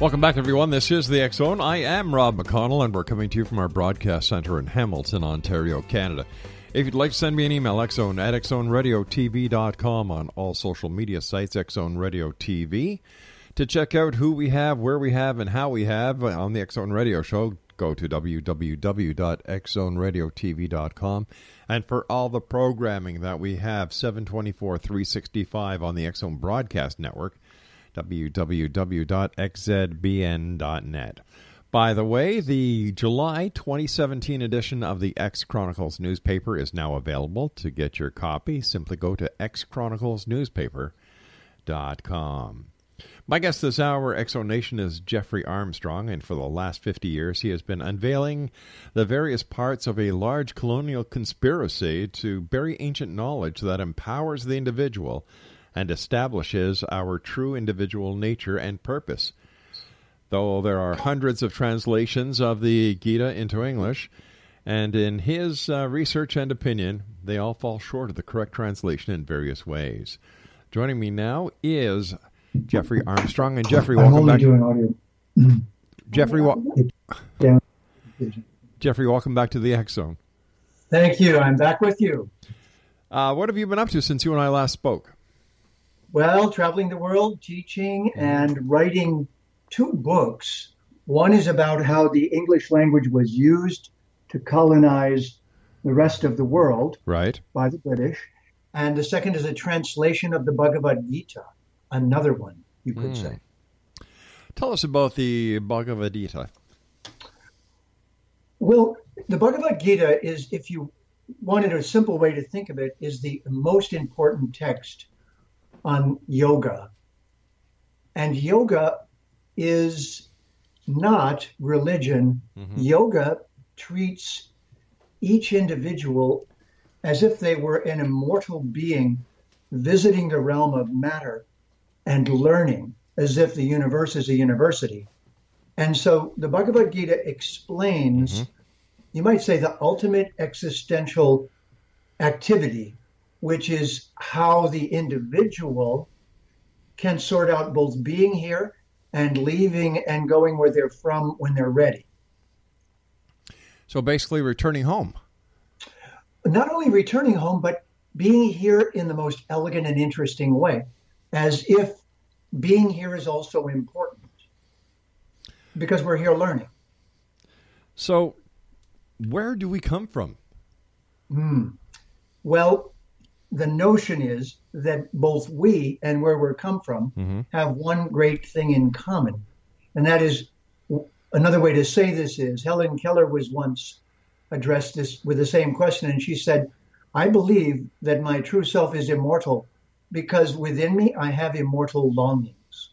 Welcome back, everyone. This is the X Zone. I am Rob McConnell, and we're coming to you from our broadcast center in Hamilton, Ontario, Canada. If you'd like to send me an email, xzone at xzoneradiotv.com on all social media sites, Xzone Radio TV. To check out who we have, where we have, and how we have on the X Zone Radio Show, go to www.xzoneradiotv.com. And for all the programming that we have, 724 365 on the X Zone Broadcast Network, www.xzbn.net. By the way, the July 2017 edition of the X Chronicles newspaper is now available. To get your copy, simply go to xchroniclesnewspaper.com. My guest this hour, X Zone Nation, is Jeffrey Armstrong, and for the last 50 years he has been unveiling the various parts of a large colonial conspiracy to bury ancient knowledge that empowers the individual and establishes our true individual nature and purpose. Though there are hundreds of translations of the Gita into English, and in his uh, research and opinion, they all fall short of the correct translation in various ways. Joining me now is Jeffrey Armstrong, and Jeffrey, I'm welcome only back. doing audio. Jeffrey, wa- Down. Jeffrey, welcome back to the X Zone. Thank you. I'm back with you. Uh, what have you been up to since you and I last spoke? Well, traveling the world, teaching, and writing two books. One is about how the English language was used to colonize the rest of the world Right. by the British. And the second is a translation of the Bhagavad Gita, another one, you could Hmm. say. Tell us about the Bhagavad Gita. Well, the Bhagavad Gita is, if you wanted a simple way to think of it, is the most important text on yoga. And yoga is not religion. Mm-hmm. Yoga treats each individual as if they were an immortal being visiting the realm of matter and learning as if the universe is a university. And so the Bhagavad Gita explains, mm-hmm. you might say, the ultimate existential activity, which is how the individual can sort out both being here and leaving and going where they're from when they're ready. So basically, returning home. Not only returning home, but being here in the most elegant and interesting way, as if being here is also important because we're here learning. So, where do we come from? Hmm. Well, the notion is that both we and where we're come from Mm-hmm. have one great thing in common, and that is another way to say this is Helen Keller was once addressed this with the same question, and she said, "I believe that my true self is immortal because within me I have immortal longings."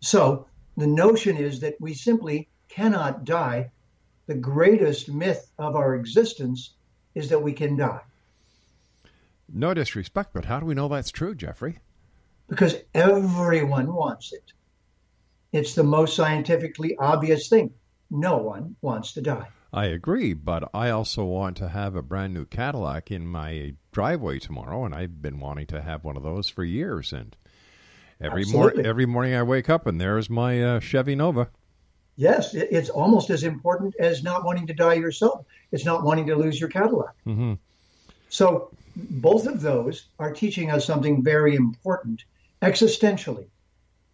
So the notion is that we simply cannot die. The greatest myth of our existence is that we can die No disrespect, but how do we know that's true, Jeffrey? because everyone wants it. It's the most scientifically obvious thing. No one wants to die. I agree, but I also want to have a brand new Cadillac in my driveway tomorrow, and I've been wanting to have one of those for years. And every mor- every morning I wake up, and there's my uh, Chevy Nova. Yes, it's almost as important as not wanting to die yourself. It's not wanting to lose your Cadillac. Mhm. So both of those are teaching us something very important existentially.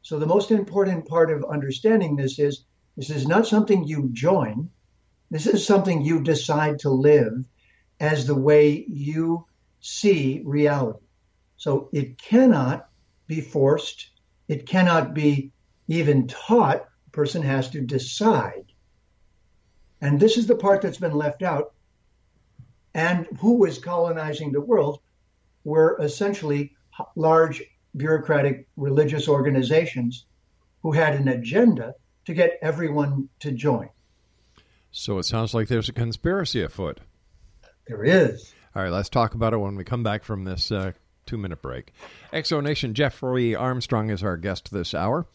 So the most important part of understanding this is this is not something you join. This is something you decide to live as the way you see reality. So it cannot be forced. It cannot be even taught. Person has to decide. And this is the part that's been left out. And who was colonizing the world were essentially large bureaucratic religious organizations who had an agenda to get everyone to join. So it sounds like there's a conspiracy afoot. There is. All right, let's talk about it when we come back from this uh, two minute break. X Zone Nation Jeffrey Armstrong is our guest this hour.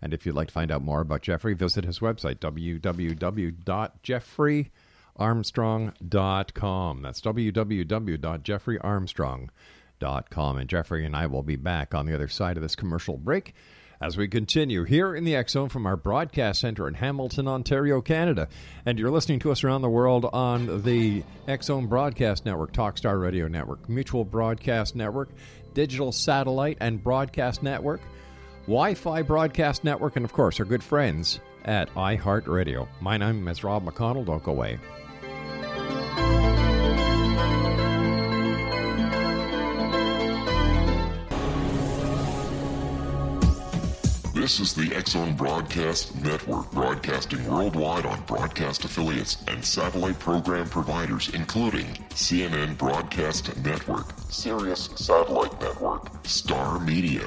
And if you'd like to find out more about Jeffrey, visit his website, www.jeffreyarmstrong.com. That's www.jeffreyarmstrong.com. And Jeffrey and I will be back on the other side of this commercial break as we continue here in the Zone from our broadcast center in Hamilton, Ontario, Canada. And you're listening to us around the world on the Zone Broadcast Network, Talkstar Radio Network, Mutual Broadcast Network, Digital Satellite and Broadcast Network, Wi Fi Broadcast Network, and of course, our good friends at iHeartRadio. My name is Rob McConnell. Don't go away. This is the X Zone Broadcast Network, broadcasting worldwide on broadcast affiliates and satellite program providers, including CNN Broadcast Network, Sirius Satellite Network, Star Media,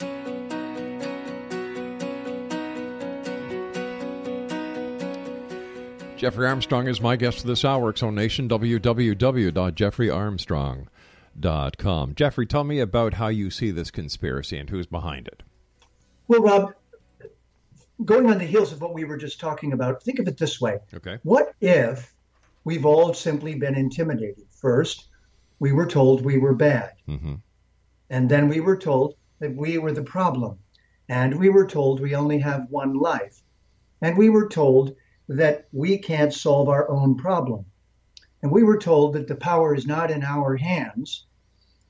Jeffrey Armstrong is my guest for this hour. X Zone Nation, www.jeffreyarmstrong.com. Jeffrey, tell me about how you see this conspiracy and who's behind it. Well, Rob, going on the heels of what we were just talking about, think of it this way. Okay. What if we've all simply been intimidated? First, we were told we were bad. Mm-hmm. And then we were told that we were the problem. And we were told we only have one life. And we were told that we can't solve our own problem. And we were told that the power is not in our hands.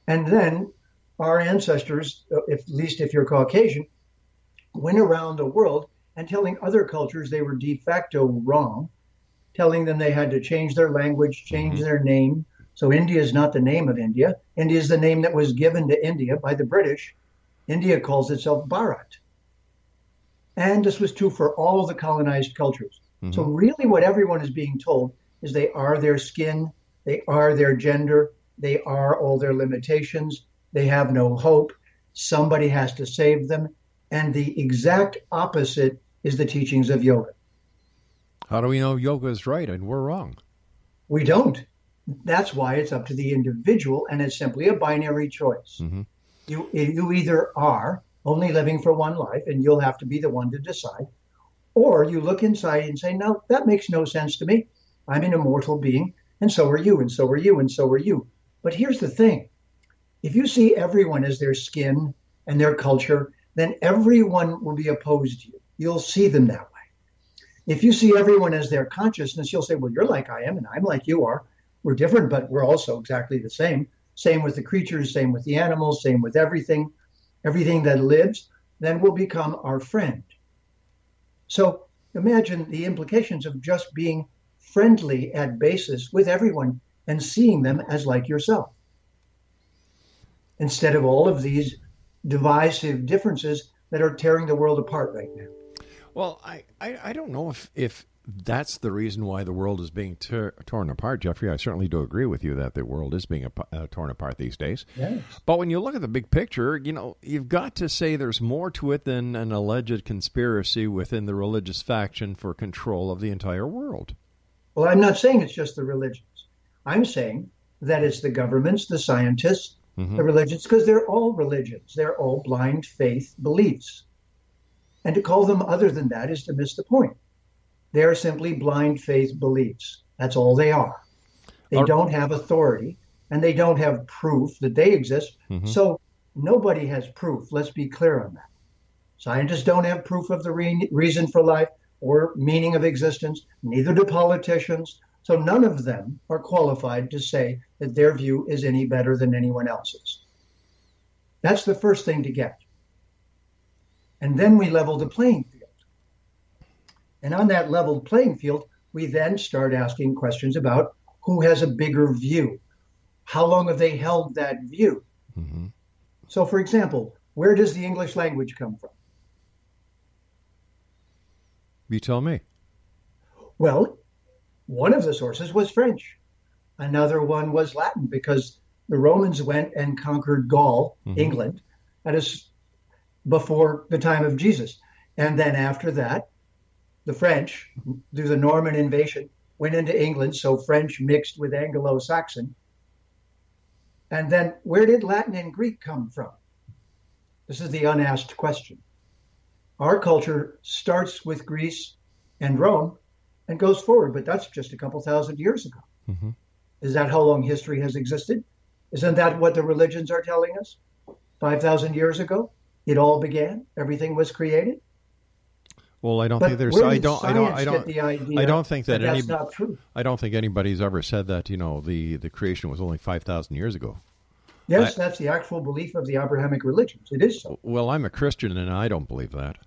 And then our ancestors, if, at least if you're Caucasian, went around the world and telling other cultures they were de facto wrong, telling them they had to change their language, change Mm-hmm. their name. So India is not the name of India. India is the name that was given to India by the British. India calls itself Bharat. And this was true for all the colonized cultures. So, really, what everyone is being told is they are their skin, they are their gender, they are all their limitations, they have no hope, somebody has to save them. And the exact opposite is the teachings of yoga. How do we know yoga is right and we're wrong? We don't. That's why it's up to the individual, and it's simply a binary choice. Mhm. You, you either are only living for one life, and you'll have to be the one to decide, or you look inside and say, No, that makes no sense to me. I'm an immortal being, and so are you, and so are you, and so are you. But here's the thing if you see everyone as their skin and their culture, then everyone will be opposed to you. You'll see them that way. If you see everyone as their consciousness, you'll say, Well, you're like I am, and I'm like you are. We're different, but we're also exactly the same. Same with the creatures, same with the animals, same with everything. Everything that lives then we'll become our friend. So imagine the implications of just being friendly at basis with everyone and seeing them as like yourself. Instead of all of these divisive differences that are tearing the world apart right now. Well, I, I, I don't know if, if that's the reason why the world is being ter- torn apart, Jeffrey. I certainly do agree with you that the world is being ap- uh, torn apart these days. Yes. But when you look at the big picture, you know, you've got to say there's more to it than an alleged conspiracy within the religious faction for control of the entire world. Well, I'm not saying it's just the religions. I'm saying that it's the governments, the scientists, the religions, because they're all religions. They're all blind faith beliefs. And to call them other than that is to miss the point. They are simply blind faith beliefs. That's all they are. They Are- don't have authority and they don't have proof that they exist. Mm-hmm. So nobody has proof. Let's be clear on that. Scientists don't have proof of the re- reason for life or meaning of existence, neither do politicians. So none of them are qualified to say that their view is any better than anyone else's. That's the first thing to get. And then we level the playing field. And on that leveled playing field, we then start asking questions about who has a bigger view. How long have they held that view? Mm-hmm. So, for example, where does the English language come from? You tell me. Well, one of the sources was French. Another one was Latin because the Romans went and conquered Gaul, mm-hmm. England, that is before the time of Jesus. And then after that, the French, through the Norman invasion, went into England, so French mixed with Anglo Saxon. And then where did Latin and Greek come from? This is the unasked question. Our culture starts with Greece and Rome and goes forward, but that's just a couple thousand years ago. Mm-hmm. Is that how long history has existed? Isn't that what the religions are telling us? 5,000 years ago, it all began, everything was created. Well, I don't But think there's. I don't. I don't. I don't. get the idea I don't think that, that any. that's not true. I don't think anybody's ever said that. You know, the the creation was only five thousand years ago. Yes, I- that's the actual belief of the Abrahamic religions. It is so. Well, I'm a Christian and I don't believe that.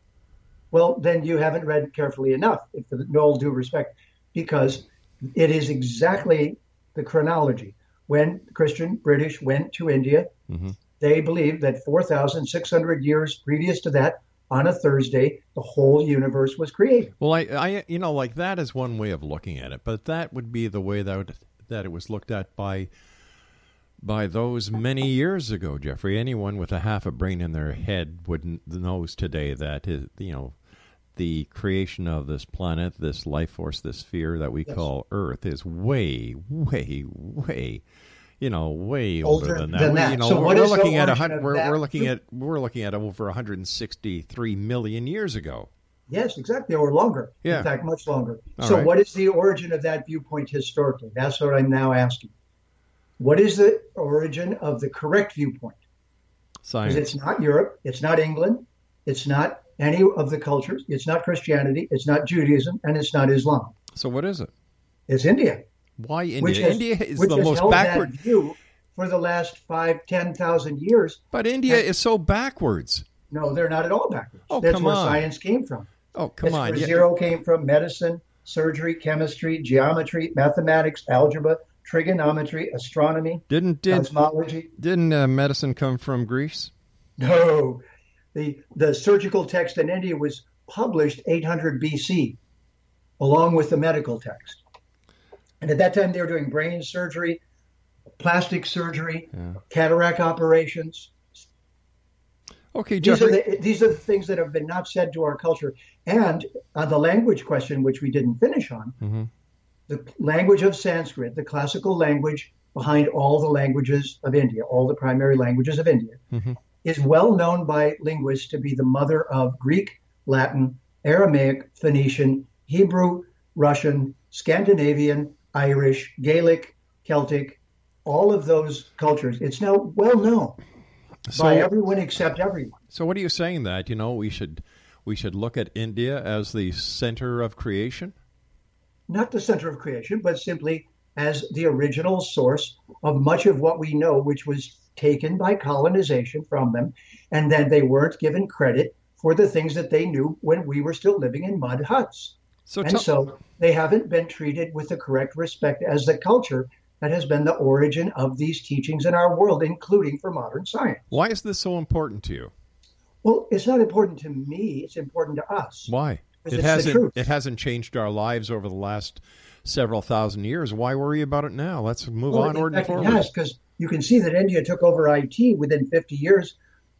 Well, then you haven't read carefully enough, with all due respect, because it is exactly the chronology. When Christian British went to India, mm-hmm. they believed that 4,600 years previous to that, on a Thursday, the whole universe was created. Well, I, I, you know, like that is one way of looking at it, but that would be the way that would, that it was looked at by by those many years ago, Jeffrey. Anyone with a half a brain in their head would knows today that is, you know the creation of this planet, this life force, this sphere that we Yes. call Earth is way, way, way. You know, way older, Older than that. than We, you know, so we're, we're looking at a hundred. We're, we're looking at we're looking at over 163 million years ago. Yes, exactly, or longer. Yeah. In fact, much longer. All so, right. what is the origin of that viewpoint historically? That's what I'm now asking. What is the origin of the correct viewpoint? Science. Because it's not Europe, it's not England, it's not any of the cultures, it's not Christianity, it's not Judaism, and it's not Islam. So what is it? It's India. Why India? Which has, India is the most backward. for the last five, ten thousand years. But India is so backwards. No, they're not at all backwards. Oh, That's come where on. science came from. Oh, come That's on. where Yeah. zero came from medicine, surgery, chemistry, geometry, mathematics, algebra, trigonometry, astronomy, Didn't did, cosmology. didn't uh, medicine come from Greece? No, the the surgical text in India was published 800 BC, along with the medical text. And at that time, they were doing brain surgery, plastic surgery, cataract operations. Okay, These are, the, these are the things that have been not said to our culture. And on the language question, which we didn't finish on, Mhm. the language of Sanskrit, the classical language behind all the languages of India, all the primary languages of India, Mhm. is well known by linguists to be the mother of Greek, Latin, Aramaic, Phoenician, Hebrew, Russian, Scandinavian, Irish, Gaelic, Celtic, all of those cultures. It's now well known So, by everyone except everyone. so what are you saying that you know we should we should look at India as the center of creation? not the center of creation, but simply as the original source of much of what we know, which was taken by colonization from them. And then they weren't given credit for the things that they knew when we were still living in mud huts. So, And tell- so they haven't been treated with the correct respect as the culture that has been the origin of these teachings in our world, including for modern science. why is this so important to you? Well, it's not important to me, it's important to us. Why? It hasn't it hasn't changed our lives over the last several thousand years. Why worry about it now? Let's move Well, onward in and fact, forward. has, because you can see that India took over IT within 50 years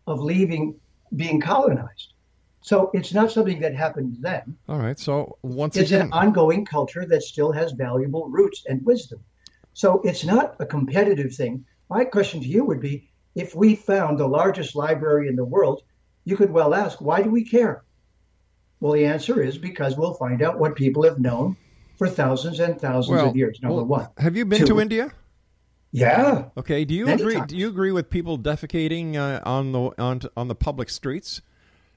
of leaving being colonized. So it's not something that happened then. All right. So once It's again, an ongoing culture that still has valuable roots and wisdom. So it's not a competitive thing. My question to you would be if we found the largest library in the world, you could well ask, why do we care? Well, the answer is because we'll find out what people have known for thousands and thousands well, of years. Number well, one. have you been Two. to India? Yeah. Okay. Do you agree? times. Do you agree with people defecating uh, on the on on the public streets?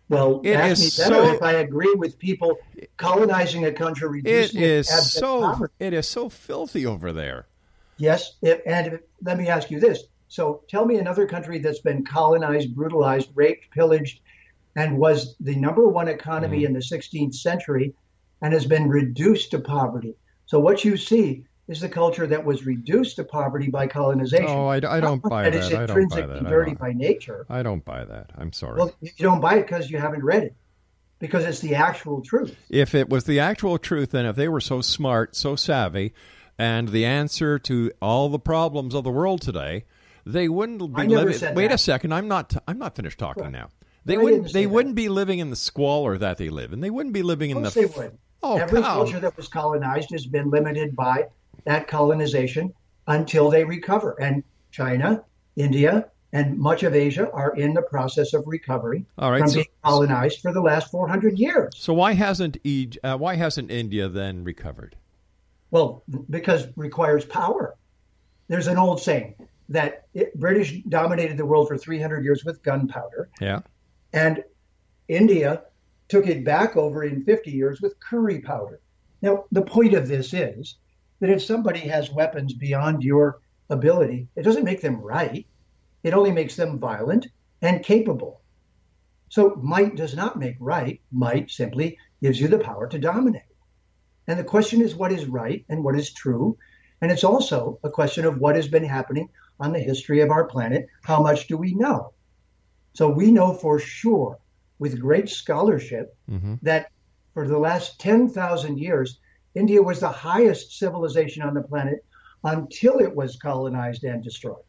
Well, It ask me better so- if I agree with people colonizing a country, It reducing is abject so poverty. it is so filthy over there. Yes, if, and if, let me ask you this. So tell me another country that's been colonized, brutalized, raped, pillaged, and was the number one economy Mm. in the 16th century and has been reduced to poverty. So what you see is the culture that was reduced to poverty by colonization. Oh, I, I don't buy that that. it's I don't intrinsically dirty by nature. I don't buy that. I'm sorry. Well, you don't buy it because you haven't read it, because it's the actual truth. if it was the actual truth, and if they were so smart, so savvy, and the answer to all the problems of the world today, they wouldn't be living. Wait a second, I'm not. I'm not finished talking now. They wouldn't. They that. wouldn't be living in the squalor that they live in. They wouldn't be living in the. they would. Oh, Every culture that was colonized has been limited by that colonization until they recover. And China, India, and much of Asia are in the process of recovery All right, from so- being colonized for the last 400 years. So why hasn't uh, Why hasn't India then recovered? Well, because it requires power. There's an old saying that it, British dominated the world for 300 years with gunpowder, Yeah. and India took it back over in 50 years with curry powder. Now, the point of this is that if somebody has weapons beyond your ability, it doesn't make them right. It only makes them violent and capable. So, might does not make right. Might simply gives you the power to dominate. And the question is what is right and what is true. And it's also a question of what has been happening on the history of our planet. How much do we know? So we know for sure, with great scholarship, mm-hmm. that for the last 10,000 years, India was the highest civilization on the planet until it was colonized and destroyed.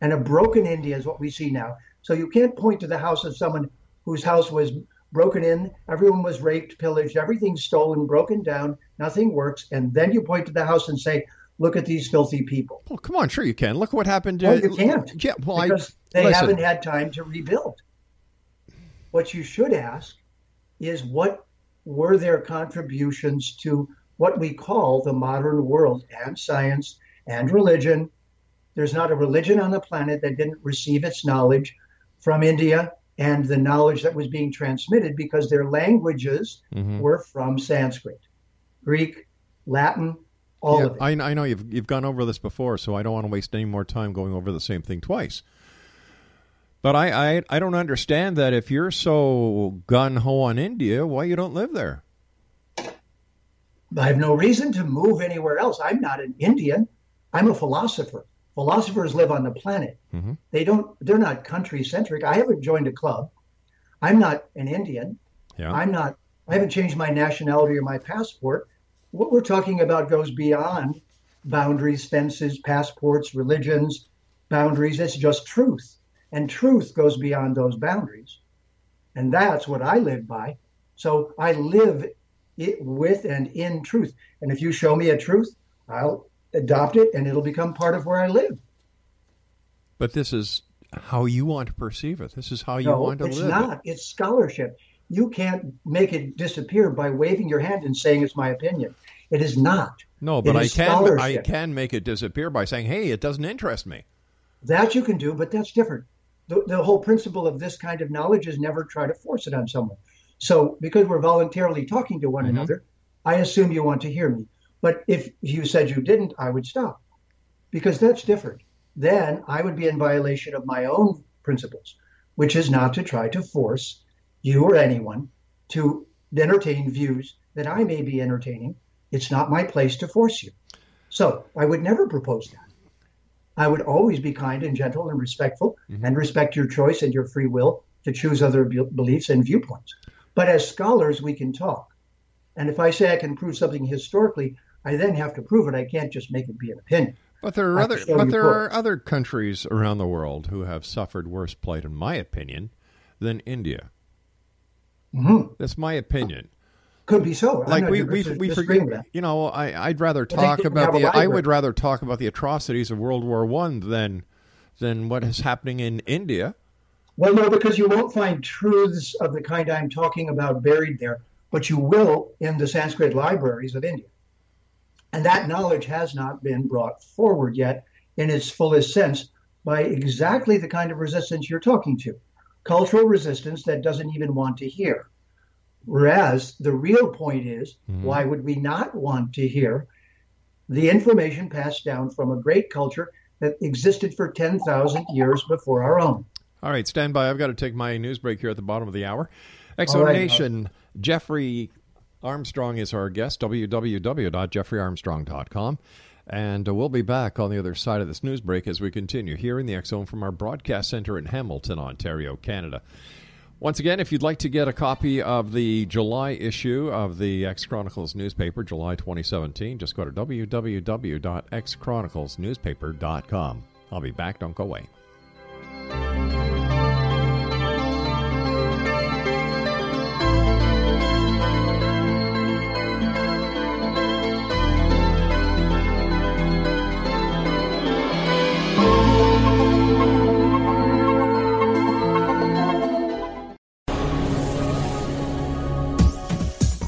And a broken India is what we see now. So you can't point to the house of someone whose house was broken in, everyone was raped, pillaged, everything's stolen, broken down, nothing works, and then you point to the house and say, "Look at these filthy people." Well, come on, sure you can. Look what happened. No, uh, you can't. Yeah, well, because I, they listen, haven't had time to rebuild. What you should ask is what were their contributions to what we call the modern world and science and religion. There's not a religion on the planet that didn't receive its knowledge from India and the knowledge that was being transmitted because their languages Mm-hmm. were from Sanskrit, Greek, Latin, all Yeah, of it. I, I know you've you've gone over this before, so I don't want to waste any more time going over the same thing twice. But I, I, I don't understand that if you're so gun ho on India, why you don't live there? I have no reason to move anywhere else. I'm not an Indian. I'm a philosopher. Philosophers live on the planet. Mhm. They don't. They're not country centric. I haven't joined a club. I'm not an Indian. Yeah. I'm not. I haven't changed my nationality or my passport. What we're talking about goes beyond boundaries, fences, passports, religions, boundaries. It's just truth, and truth goes beyond those boundaries, and that's what I live by. So I live it with and in truth. And if you show me a truth, I'll adopt it, and it'll become part of where I live. But this is how you want to perceive it. This is how you no, want to it's live. It's not. It's scholarship. You can't make it disappear by waving your hand and saying it's my opinion. It is not. No, but I can I can make it disappear by saying, "Hey, it doesn't interest me." That you can do, but that's different. The, the whole principle of this kind of knowledge is never try to force it on someone. So, because we're voluntarily talking to one Mhm. another, I assume you want to hear me. But if you said you didn't, I would stop because that's different. Then I would be in violation of my own principles, which is not to try to force you or anyone to entertain views that I may be entertaining. It's not my place to force you. So I would never propose that. I would always be kind and gentle and respectful and respect your choice and your free will to choose other be- beliefs and viewpoints. But as scholars, we can talk. And if I say I can prove something historically, I then have to prove it. I can't just make it be an opinion. But there are other but there are other countries around the world who have suffered worse plight, in my opinion, than India. Mhm. That's my opinion. Could be so. Like we we we forget. that. You know, I I'd rather talk about the. I would rather talk about the atrocities of World War One than than what is happening in India. Well, no, because you won't find truths of the kind I'm talking about buried there, but you will in the Sanskrit libraries of India. And that knowledge has not been brought forward yet in its fullest sense by exactly the kind of resistance you're talking to cultural resistance that doesn't even want to hear. Whereas the real point is why would we not want to hear the information passed down from a great culture that existed for 10,000 years before our own? All right, stand by. I've got to take my news break here at the bottom of the hour. Exo right, Nation, Jeffrey Armstrong is our guest, www.jeffreyarmstrong.com. And uh, we'll be back on the other side of this news break as we continue here in the Zone from our broadcast center in Hamilton, Ontario, Canada. Once again, if you'd like to get a copy of the July issue of the X Chronicles newspaper, July 2017, just go to www.xchroniclesnewspaper.com. I'll be back. Don't go away.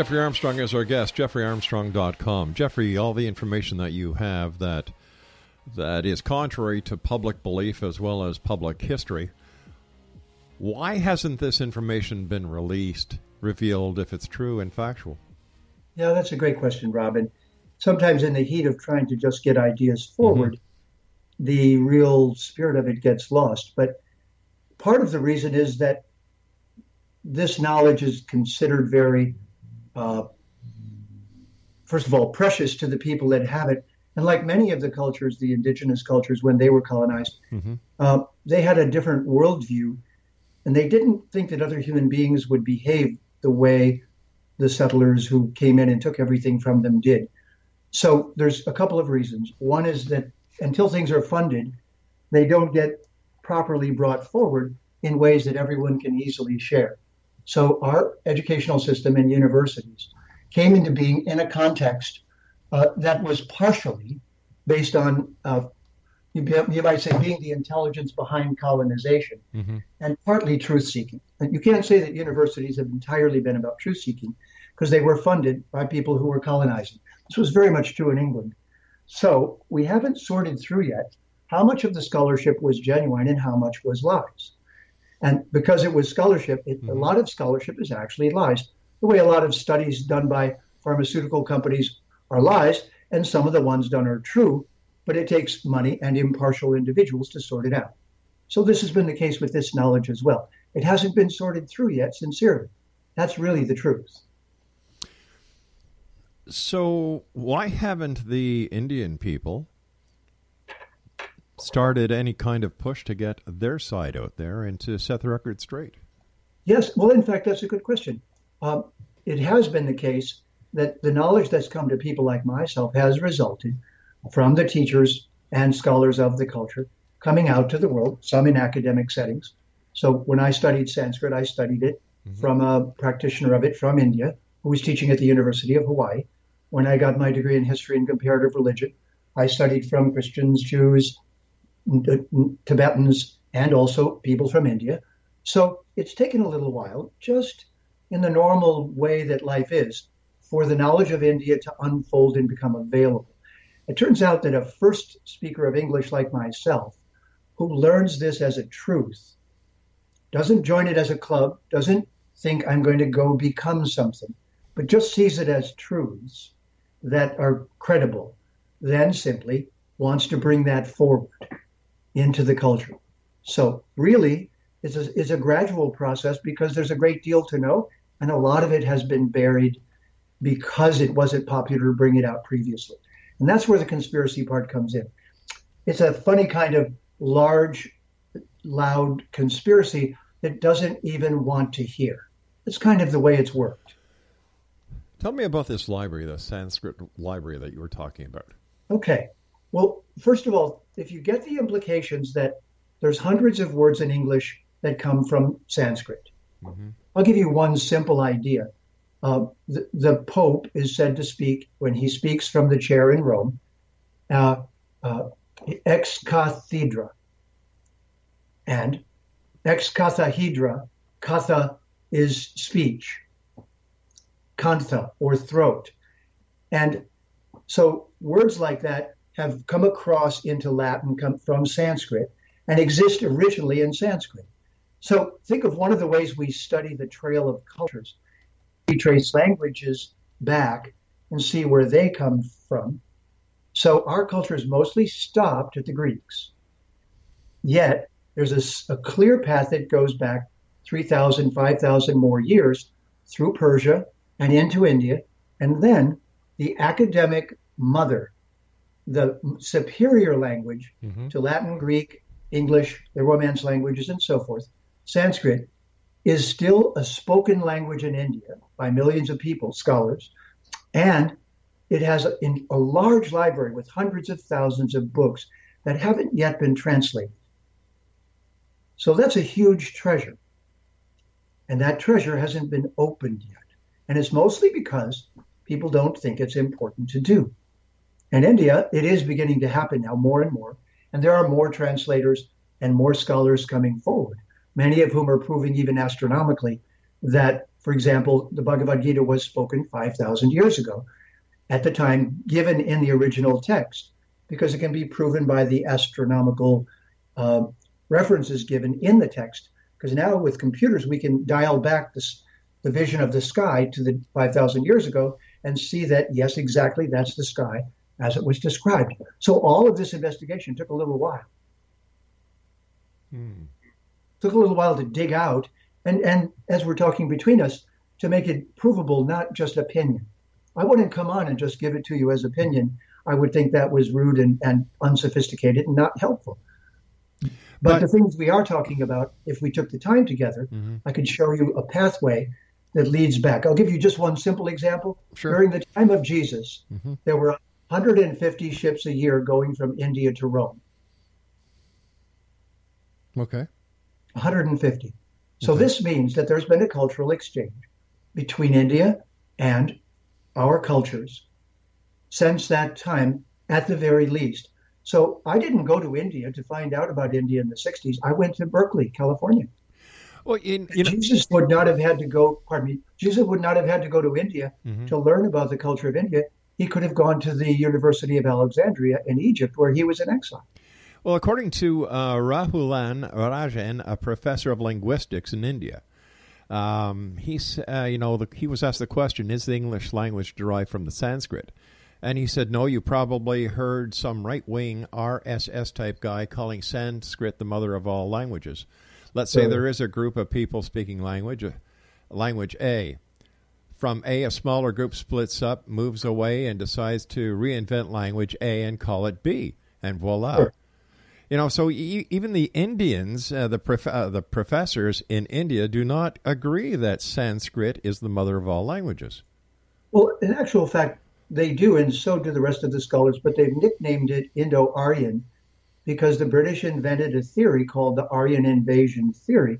Jeffrey Armstrong is our guest, jeffreyarmstrong.com. Jeffrey, all the information that you have that that is contrary to public belief as well as public history, why hasn't this information been released, revealed if it's true and factual? Yeah, that's a great question, Robin. Sometimes, in the heat of trying to just get ideas forward, mm-hmm. the real spirit of it gets lost. But part of the reason is that this knowledge is considered very, uh, first of all, precious to the people that have it. And like many of the cultures, the indigenous cultures, when they were colonized, uh, they had a different worldview, and they didn't think that other human beings would behave the way the settlers who came in and took everything from them did. So there's a couple of reasons. One is that until things are funded, they don't get properly brought forward in ways that everyone can easily share. So our educational system and universities came into being in a context uh, that was partially based on, uh, you, you, might say, being the intelligence behind colonization mm-hmm. and partly truth seeking. You can't say that universities have entirely been about truth seeking because they were funded by people who were colonizing. This was very much true in England. So we haven't sorted through yet how much of the scholarship was genuine and how much was lies. And because it was scholarship, it, mm-hmm. a lot of scholarship is actually lies. The way a lot of studies done by pharmaceutical companies are lies, and some of the ones done are true, but it takes money and impartial individuals to sort it out. So this has been the case with this knowledge as well. It hasn't been sorted through yet, sincerely. That's really the truth. So, why haven't the Indian people started any kind of push to get their side out there and to set the record straight? Yes, well, in fact, that's a good question. Um, it has been the case that the knowledge that's come to people like myself has resulted from the teachers and scholars of the culture coming out to the world, some in academic settings. So when I studied Sanskrit, I studied it mm-hmm. from a practitioner of it from India who was teaching at the University of Hawaii. When I got my degree in history and comparative religion, I studied from Christians, Jews, Tibetans, and also people from India. So it's taken a little while, just in the normal way that life is, for the knowledge of India to unfold and become available. It turns out that a first speaker of English like myself, who learns this as a truth, doesn't join it as a club, doesn't think I'm going to go become something, but just sees it as truths that are credible, then simply wants to bring that forward into the culture. So really, it's a, it's a gradual process because there's a great deal to know, and a lot of it has been buried because it wasn't popular to bring it out previously. And that's where the conspiracy part comes in. It's a funny kind of large, loud conspiracy that doesn't even want to hear. It's kind of the way it's worked. Tell me about this library, the Sanskrit library that you were talking about. Okay. Well, first of all, if you get the implications that there's hundreds of words in English that come from Sanskrit, mm-hmm. I'll give you one simple idea. Uh, the, the, Pope is said to speak, when he speaks from the chair in Rome, uh, uh, ex cathedra. And ex cathedra, katha is speech, kantha or throat. And so words like that have come across into Latin come from Sanskrit and exist originally in Sanskrit. So think of one of the ways we study the trail of cultures. We trace languages back and see where they come from. So our culture is mostly stopped at the Greeks. Yet there's a, a clear path that goes back 3,000, 5,000 more years through Persia and into India. And then the academic mother the superior language mm-hmm. to Latin, Greek, English, the Romance languages, and so forth, Sanskrit, is still a spoken language in India by millions of people, scholars, and it has a, a large library with hundreds of thousands of books that haven't yet been translated. So that's a huge treasure. And that treasure hasn't been opened yet. And it's mostly because people don't think it's important to do. In India, it is beginning to happen now more and more, and there are more translators and more scholars coming forward, many of whom are proving even astronomically that, for example, the Bhagavad Gita was spoken 5,000 years ago, at the time given in the original text, because it can be proven by the astronomical uh, references given in the text. Because now with computers, we can dial back this, the vision of the sky to the 5,000 years ago and see that, yes, exactly, that's the sky as it was described. So all of this investigation took a little while. Hmm. Took a little while to dig out, and, and as we're talking between us, to make it provable, not just opinion. I wouldn't come on and just give it to you as opinion. I would think that was rude and, and unsophisticated and not helpful. But, but, the things we are talking about, if we took the time together, mm-hmm. I could show you a pathway that leads back. I'll give you just one simple example. Sure. During the time of Jesus, mm-hmm. there were 150 ships a year going from India to Rome. Okay. 150. So this means that there's been a cultural exchange between India and our cultures since that time, at the very least. So I didn't go to India to find out about India in the 60s. I went to Berkeley, California. Well, in, you know, Jesus would not have had to go, pardon me, Jesus would not have had to go to India Mhm. to learn about the culture of India. He could have gone to the University of Alexandria in Egypt, where he was in exile. Well, according to uh, Rahulan Rajan, a professor of linguistics in India, um, he's uh, you know the, he was asked the question: Is the English language derived from the Sanskrit? And he said, No. You probably heard some right-wing RSS type guy calling Sanskrit the mother of all languages. Let's say there is a group of people speaking language, uh, language A. From A, a smaller group splits up, moves away, and decides to reinvent language A and call it B, and voila. Sure. You know, so e- even the Indians, uh, the prof- uh, the professors in India, do not agree that Sanskrit is the mother of all languages. Well, in actual fact, they do, and so do the rest of the scholars, but they've nicknamed it Indo Aryan because the British invented a theory called the Aryan invasion theory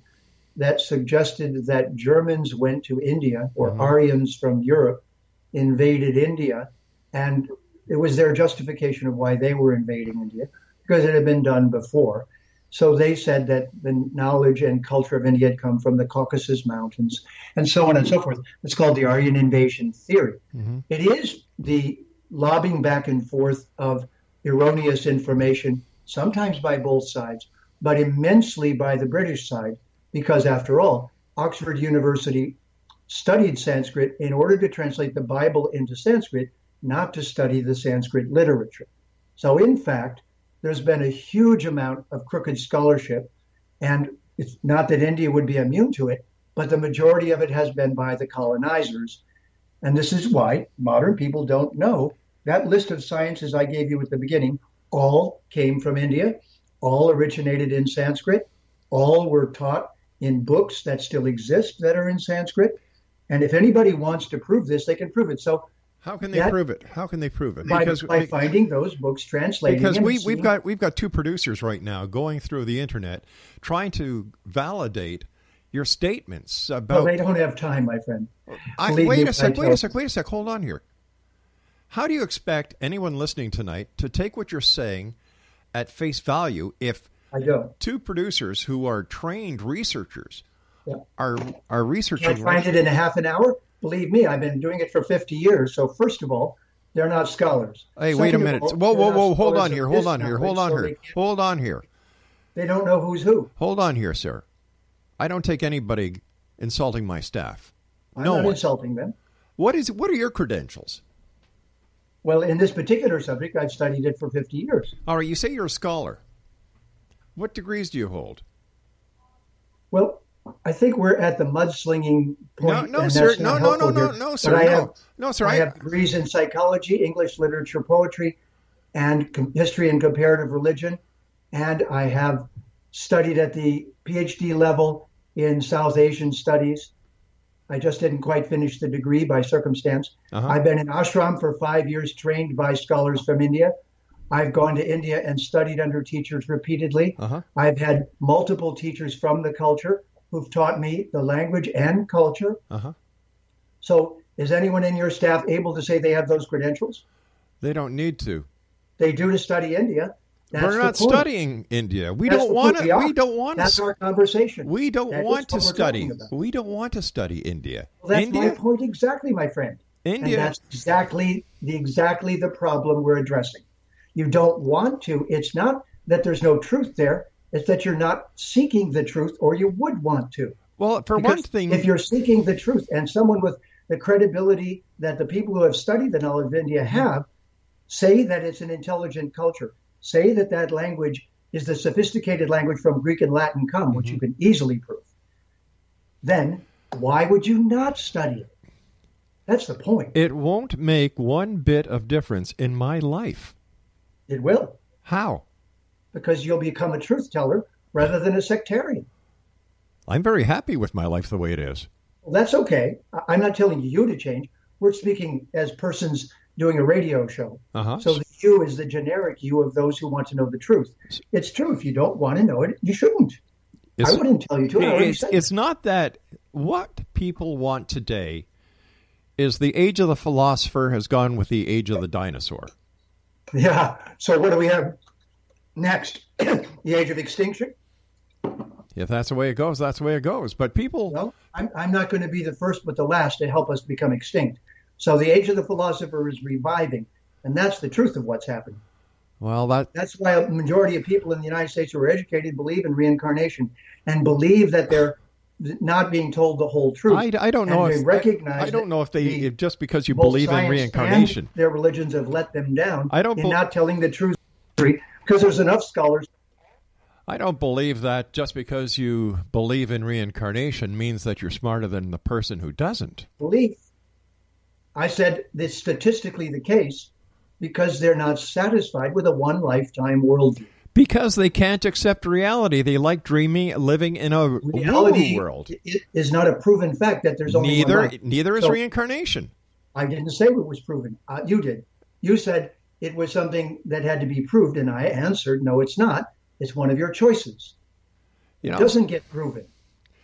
that suggested that Germans went to India or mm-hmm. Aryans from Europe invaded India, and it was their justification of why they were invading India because it had been done before. So they said that the knowledge and culture of India had come from the Caucasus Mountains and so on and so forth. It's called the Aryan invasion theory. Mm-hmm. It is the lobbing back and forth of erroneous information, sometimes by both sides, but immensely by the British side, because after all, Oxford University studied Sanskrit in order to translate the Bible into Sanskrit, not to study the Sanskrit literature. So, in fact, there's been a huge amount of crooked scholarship, and it's not that India would be immune to it, but the majority of it has been by the colonizers. And this is why modern people don't know that list of sciences I gave you at the beginning all came from India, all originated in Sanskrit, all were taught in books that still exist that are in Sanskrit. And if anybody wants to prove this, they can prove it. So How can they That- prove it? How can they prove it? by, because by finding those books, translating because we, we've got we've got two producers right now going through the internet trying to validate your statements Well, about. they don't have time, my friend. I, wait me, a sec. Wait a sec. Wait a sec. Hold on here. How do you expect anyone listening tonight to take what you're saying at face value if I don't. two producers who are trained researchers Yeah. are are researching? Can't find it in a half an hour. Believe me, I've been doing it for 50 years. So first of all, they're not scholars. Hey, wait a minute. Whoa, whoa, whoa! Hold on here. Hold on here. Hold on so here. Hold on here. They don't know who's who. Hold on here, sir. I don't take anybody insulting my staff. I'm no not one. insulting them. What is? What are your credentials? Well, in this particular subject, I've studied it for 50 years. All right, you say you're a scholar. What degrees do you hold? Well, I think we're at the mudslinging point. no, and sir. No, no, no, no, no, sir. I No, have, no, sir. I have degrees in psychology, English literature, poetry, and history and comparative religion. And I have studied at the PhD level in South Asian studies. I just didn't quite finish the degree by circumstance. Uh-huh. I've been in ashram for five years, trained by scholars from India. I've gone to India and studied under teachers repeatedly. Uh-huh. I've had multiple teachers from the culture who've taught me the language and culture. Uh-huh. So, is anyone in your staff able to say they have those credentials? They don't need to. They do to study India. That's We're not studying India. We That's don't want to. We We don't want That's to. our conversation. We don't That want to study. We don't want to study India. Well, that's India. my point exactly, my friend. India. And that's exactly the exactly the problem we're addressing. You don't want to. It's not that there's no truth there. It's that you're not seeking the truth, or you would want to. well, for Because one thing, if you're seeking the truth, and someone with the credibility that the people who have studied the knowledge of India have say that it's an intelligent culture, say that that language is the sophisticated language from Greek and Latin come, which you Mm-hmm. can easily prove, then why would you not study it? That's the point. it won't make one bit of difference in my life. It will, How? because you'll become a truth teller rather than a sectarian. I'm very happy with my life the way it is. Well, that's okay. I'm not telling you to change. We're speaking as persons doing a radio show. Uh-huh. So the you is the generic you of those who want to know the truth. It's true. If you don't want to know it, you shouldn't. I wouldn't tell you to. It's, it's not that what people want today is the age of the philosopher has gone with the age of the dinosaur. Yeah. So what do we have next? the age of extinction? If that's the way it goes, that's the way it goes. But people, Well, I'm, I'm not going to be the first but the last to help us become extinct. So the age of the philosopher is reviving, and that's the truth of what's happening. well, that That's why a majority of people in the United States who are educated believe in reincarnation and believe that they're not being told the whole truth. I, I don't know if recognize I, don't know if they if just because you believe in reincarnation. their religions have let them down I don't in bel- not telling the truth because there's enough scholars I don't believe that just because you believe in reincarnation means that you're smarter than the person who doesn't. belief. I said this statistically the case because they're not satisfied with a one lifetime worldview. Because they can't accept reality. They like dreaming, living in a Reality world. i- is not a proven fact that there's only one Neither neither is So- reincarnation. I didn't say it was proven. Uh, you did. You said it was something that had to be proved, and I answered, no, it's not. It's one of your choices. You It doesn't get proven.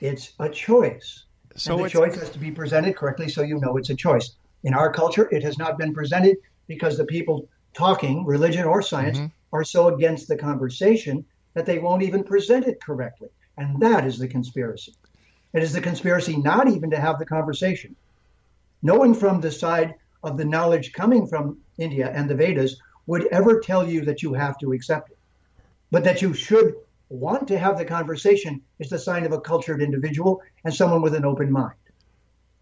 It's a choice. so and the choice has to be presented correctly so you know it's a choice. In our culture, it has not been presented because the people talking, religion or science, Mm-hmm. Are so against the conversation that they won't even present it correctly. And that is the conspiracy. It is the conspiracy not even to have the conversation. No one from the side of the knowledge coming from India and the Vedas would ever tell you that you have to accept it. But that you should want to have the conversation is the sign of a cultured individual and someone with an open mind.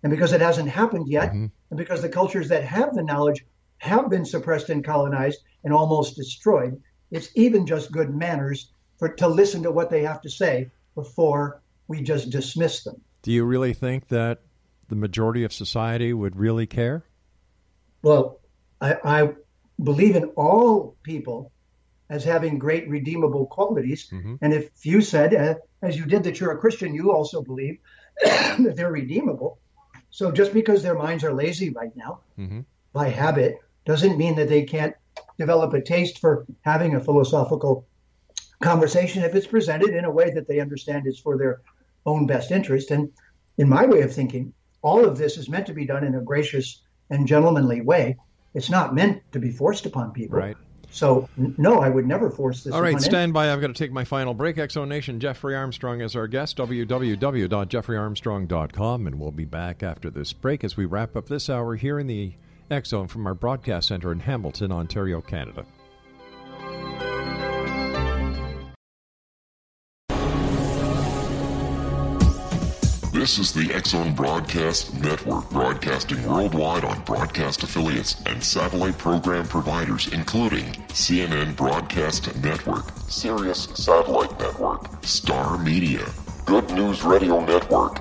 And because it hasn't happened yet, mm-hmm. and because the cultures that have the knowledge have been suppressed and colonized and almost destroyed, it's even just good manners for to listen to what they have to say before we just dismiss them. do you really think that the majority of society would really care? Well, I, I believe in all people as having great redeemable qualities. And if you said, uh, as you did, that you're a Christian, you also believe that they're redeemable. So just because their minds are lazy right now by habit doesn't mean that they can't develop a taste for having a philosophical conversation if it's presented in a way that they understand is for their own best interest. And in my way of thinking, all of this is meant to be done in a gracious and gentlemanly way. It's not meant to be forced upon people. Right. So, no, I would never force this All right, stand by. I've got to take my final break. X Zone Nation, Jeffrey Armstrong is our guest, www.jeffreyarmstrong.com, and we'll be back after this break as we wrap up this hour here in the Zone from our broadcast center in Hamilton, Ontario, Canada. This is the X Zone Broadcast Network, broadcasting worldwide on broadcast affiliates and satellite program providers, including CNN Broadcast Network, Sirius Satellite Network, Star Media, Good News Radio Network,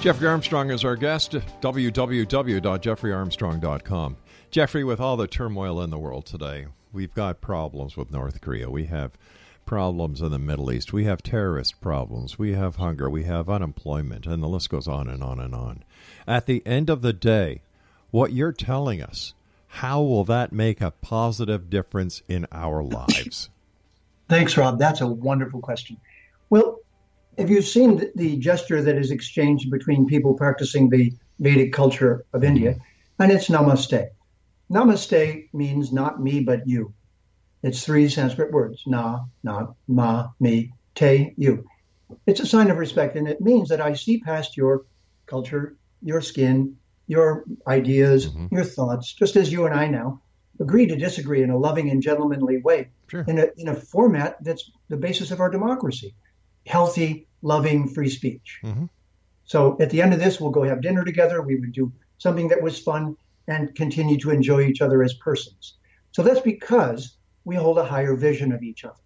Jeffrey Armstrong is our guest. Www.jeffreyarmstrong.com. Jeffrey, with all the turmoil in the world today, we've got problems with North Korea. We have problems in the Middle East. We have terrorist problems. We have hunger. We have unemployment. And the list goes on and on and on. At the end of the day, what you're telling us, how will that make a positive difference in our lives? Thanks, Rob. That's a wonderful question. Well, have you seen the, gesture that is exchanged between people practicing the Vedic culture of India? And it's namaste. Namaste means not me, but you. It's three Sanskrit words na, na, ma, me, te, you. It's a sign of respect, and it means that I see past your culture, your skin, your ideas, Mm-hmm. your thoughts, just as you and I now agree to disagree in a loving and gentlemanly way Sure. in, a, in a format that's the basis of our democracy healthy, loving, free speech. Mhm. So at the end of this, we'll go have dinner together. We would do something that was fun and continue to enjoy each other as persons. So that's because we hold a higher vision of each other.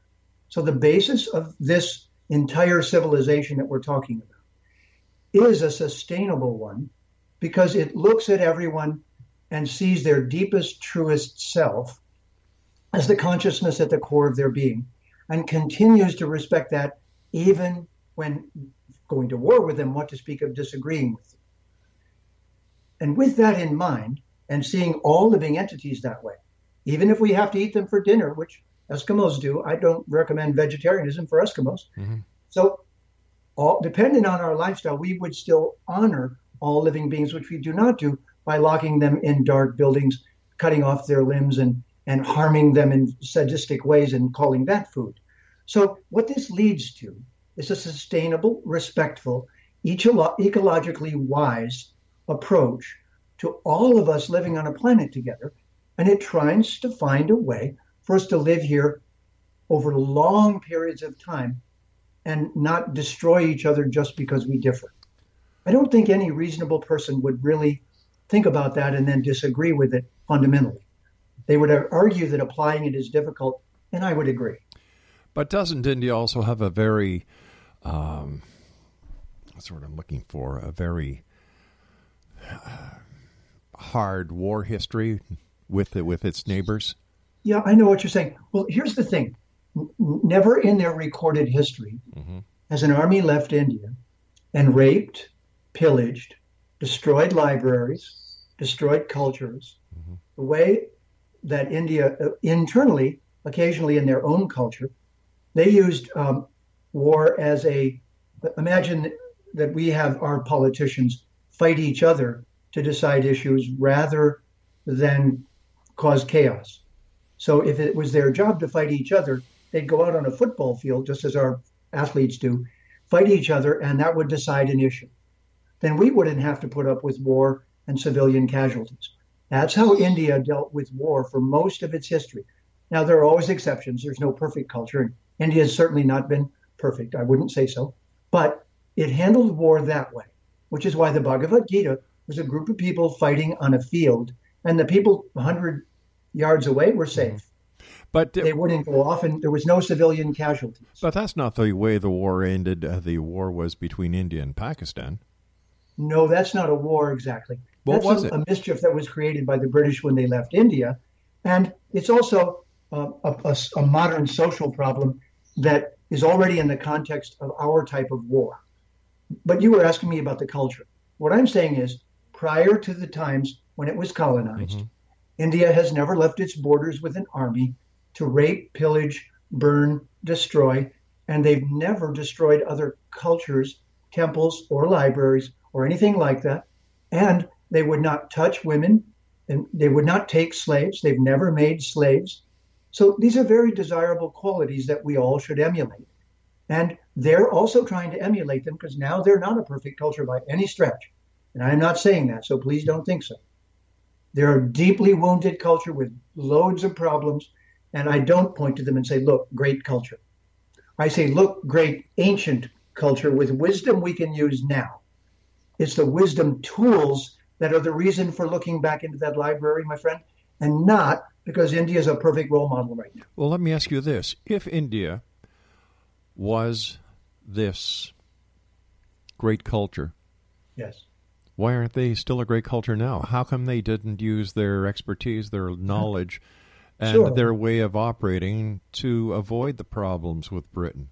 So the basis of this entire civilization that we're talking about is a sustainable one because it looks at everyone and sees their deepest, truest self as the consciousness at the core of their being and continues to respect that even when going to war with them, what to speak of disagreeing with them. And with that in mind, and seeing all living entities that way, even if we have to eat them for dinner, which Eskimos do, I don't recommend vegetarianism for Eskimos. Mm-hmm. So, all, depending on our lifestyle, we would still honor all living beings, which we do not do by locking them in dark buildings, cutting off their limbs, and, and harming them in sadistic ways and calling that food. So, what this leads to is a sustainable, respectful, ecolo- ecologically wise approach to all of us living on a planet together. And it tries to find a way for us to live here over long periods of time and not destroy each other just because we differ. I don't think any reasonable person would really think about that and then disagree with it fundamentally. They would argue that applying it is difficult, and I would agree. But doesn't India also have a very, um, that's what I'm looking for, a very uh, hard war history with it, with its neighbors? Yeah, I know what you're saying. Well, here's the thing never in their recorded history has an army left India and raped, pillaged, destroyed libraries, destroyed cultures, the way that India uh, internally, occasionally in their own culture, they used um, war as a imagine that we have our politicians fight each other to decide issues rather than cause chaos. So if it was their job to fight each other, they'd go out on a football field, just as our athletes do, fight each other, and that would decide an issue. Then we wouldn't have to put up with war and civilian casualties. That's how India dealt with war for most of its history. Now, there are always exceptions. There's no perfect culture, and India has certainly not been perfect. I wouldn't say so. But it handled war that way, which is why the Bhagavad Gita was a group of people fighting on a field, and the people 100 yards away were safe. But They wouldn't go off, and there was no civilian casualties. but that's not the way the war ended. Uh, the war was between India and Pakistan. No, that's not a war exactly. What that's was a, it? a mischief that was created by the British when they left India, and it's also uh, a, a, a modern social problem that is already in the context of our type of war. But you were asking me about the culture. What I'm saying is, prior to the times when it was colonized, mm-hmm. India has never left its borders with an army to rape, pillage, burn, destroy, and they've never destroyed other cultures, temples, or libraries, or anything like that. And they would not touch women, and they would not take slaves. They've never made slaves. So these are very desirable qualities that we all should emulate. And they're also trying to emulate them because now they're not a perfect culture by any stretch. And I'm not saying that, so please don't think so. They're a deeply wounded culture with loads of problems. And I don't point to them and say, look, great culture. I say, look, great ancient culture with wisdom we can use now. It's the wisdom tools that are the reason for looking back into that library, my friend, and not because India is a perfect role model right now. Well, let me ask you this: If India was this great culture, Yes. why aren't they still a great culture now? How come they didn't use their expertise, their knowledge, and Sure. their way of operating to avoid the problems with Britain?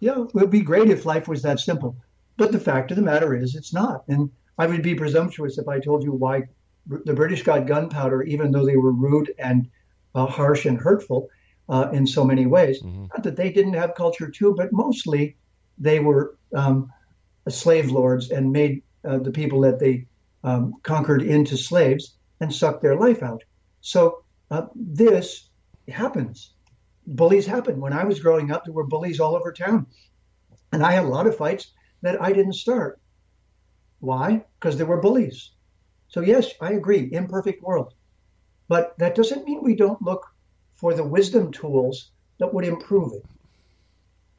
Yeah, it would be great if life was that simple. But the fact of the matter is, it's not. And I would be presumptuous if I told you why the British got gunpowder, even though they were rude and uh, harsh and hurtful uh, in so many ways. Mm-hmm. Not that they didn't have culture too, but mostly they were um, slave lords and made uh, the people that they um, conquered into slaves and sucked their life out. So uh, this happens. Bullies happen. When I was growing up, there were bullies all over town. And I had a lot of fights that I didn't start. Why? Because there were bullies. So, yes, I agree, imperfect world. But that doesn't mean we don't look for the wisdom tools that would improve it.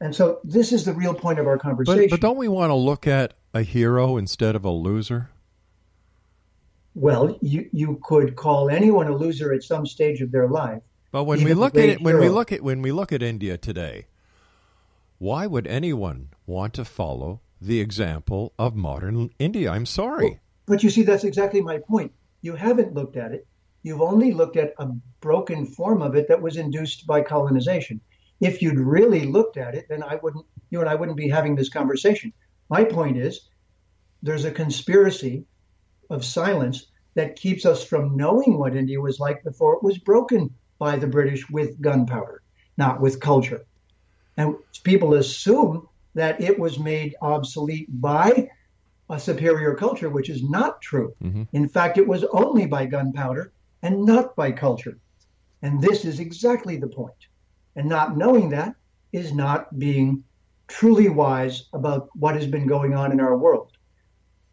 And so, this is the real point of our conversation. But, but don't we want to look at a hero instead of a loser? Well, you, you could call anyone a loser at some stage of their life. But when we look at it, when we look at when we look at India today, why would anyone want to follow the example of modern India? I'm sorry. But you see, that's exactly my point. You haven't looked at it. You've only looked at a broken form of it that was induced by colonization. If you'd really looked at it, then I wouldn't, you and I wouldn't be having this conversation. My point is, there's a conspiracy of silence that keeps us from knowing what India was like before it was broken by the British with gunpowder, not with culture. And people assume that it was made obsolete by a superior culture, which is not true. Mm-hmm. In fact, it was only by gunpowder and not by culture. And this is exactly the point. And not knowing that is not being truly wise about what has been going on in our world.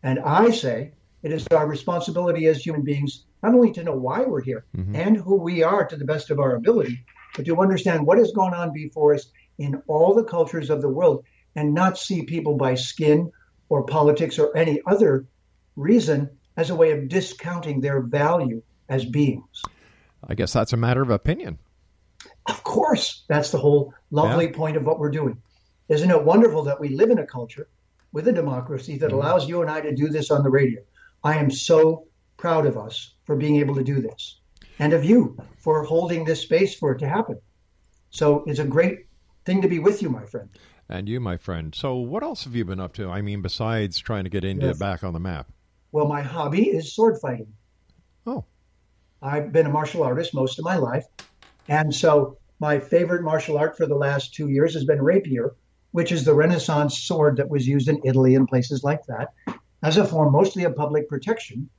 And I say it is our responsibility as human beings not only to know why we're here and who we are to the best of our ability, but to understand what has gone on before us in all the cultures of the world and not see people by skin or politics or any other reason as a way of discounting their value as beings. I guess that's a matter of opinion. Of course, that's the whole lovely Yeah. point of what we're doing. Isn't it wonderful that we live in a culture with a democracy that mm-hmm. allows you and I to do this on the radio? I am so proud of us for being able to do this and of you for holding this space for it to happen. So it's a great thing to be with you, my friend. And you, my friend. So, what else have you been up to? I mean, besides trying to get India Yes. back on the map. Well, my hobby is sword fighting. Oh, I've been a martial artist most of my life. And so my favorite martial art for the last two years has been rapier, which is the Renaissance sword that was used in Italy and places like that as a form mostly of public protection.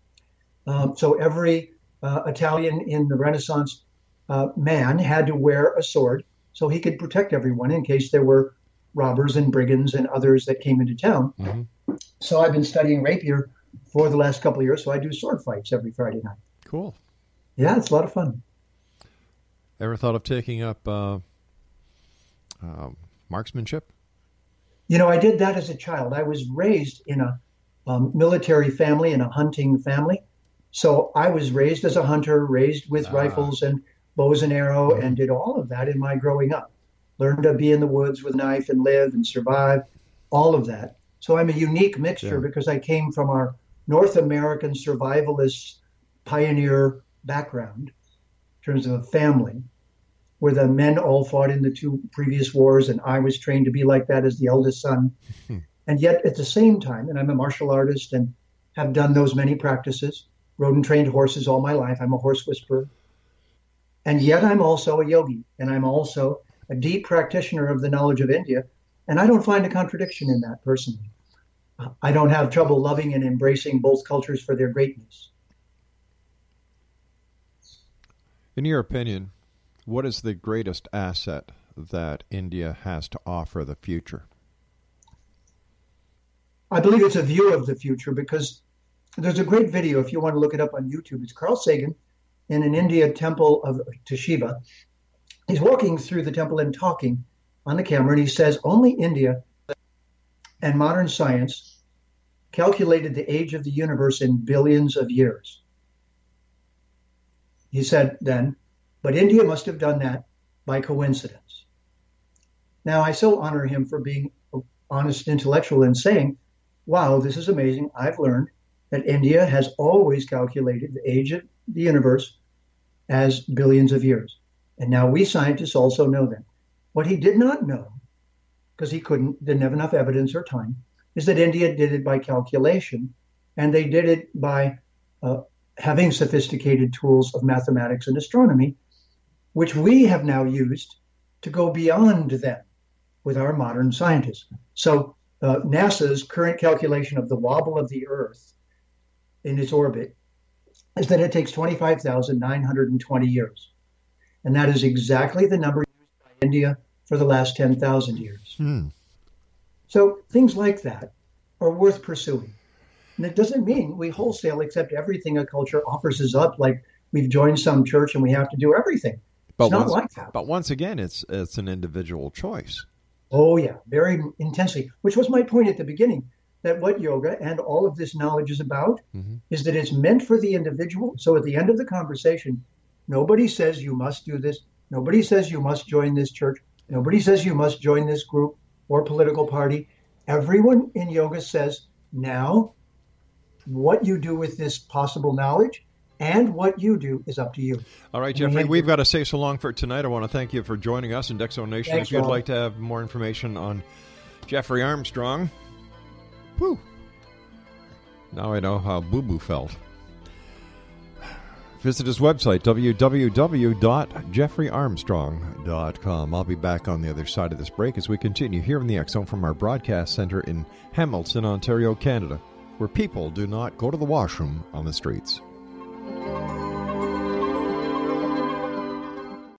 Um, so every uh, Italian in the Renaissance uh, man had to wear a sword so he could protect everyone in case there were robbers and brigands and others that came into town. So I've been studying rapier for the last couple of years. So I do sword fights every Friday night. cool. Yeah, it's a lot of fun. Ever thought of taking up uh, uh, marksmanship? You know, I did that as a child. I was raised in a um, military family, and a hunting family. So I was raised as a hunter, raised with rifles and bows and arrow, and did all of that in my growing up. Learned to be in the woods with a knife and live and survive, all of that. So I'm a unique mixture Yeah. because I came from our North American survivalist pioneer background in terms of a family where the men all fought in the two previous wars, and I was trained to be like that as the eldest son. Hmm. and yet, at the same time, and I'm a martial artist and have done those many practices, rode and trained horses all my life. I'm a horse whisperer. And yet, I'm also a yogi, and I'm also a deep practitioner of the knowledge of India. And I don't find a contradiction in that personally. I don't have trouble loving and embracing both cultures for their greatness. In your opinion, what is the greatest asset that India has to offer the future? I believe it's a view of the future because there's a great video if you want to look it up on YouTube. It's Carl Sagan in an India temple of to Shiva. He's walking through the temple and talking on the camera, and he says only India and modern science calculated the age of the universe in billions of years. He said then, but India must have done that by coincidence. Now, I so honor him for being an honest intellectual and saying, wow, this is amazing. I've learned that India has always calculated the age of the universe as billions of years. And now we scientists also know that. What he did not know, because he couldn't, didn't have enough evidence or time, is that India did it by calculation, and they did it by uh, having sophisticated tools of mathematics and astronomy, which we have now used to go beyond them with our modern scientists. So, uh, NASA's current calculation of the wobble of the Earth in its orbit is that it takes 25,920 years. And that is exactly the number used by India for the last 10,000 years. Hmm. So things like that are worth pursuing. And it doesn't mean we wholesale accept everything a culture offers us up, like we've joined some church and we have to do everything. But it's not once, like that. But once again, it's it's an individual choice. Oh, yeah, very intensely, which was my point at the beginning that what yoga and all of this knowledge is about Mm-hmm. is that it's meant for the individual. So at the end of the conversation, nobody says you must do this. Nobody says you must join this church. Nobody says you must join this group or political party. Everyone in yoga says now what you do with this possible knowledge and what you do is up to you. All right, Jeffrey, we've got to say so long for tonight. I want to thank you for joining us in the X Zone Nation. Thanks, if you'd Rob. like to have more information on Jeffrey Armstrong, whew, now I know how Boo Boo felt. Visit his website, www.jeffreyarmstrong.com. I'll be back on the other side of this break as we continue here in the Zone from our broadcast center in Hamilton, Ontario, Canada, where people do not go to the washroom on the streets.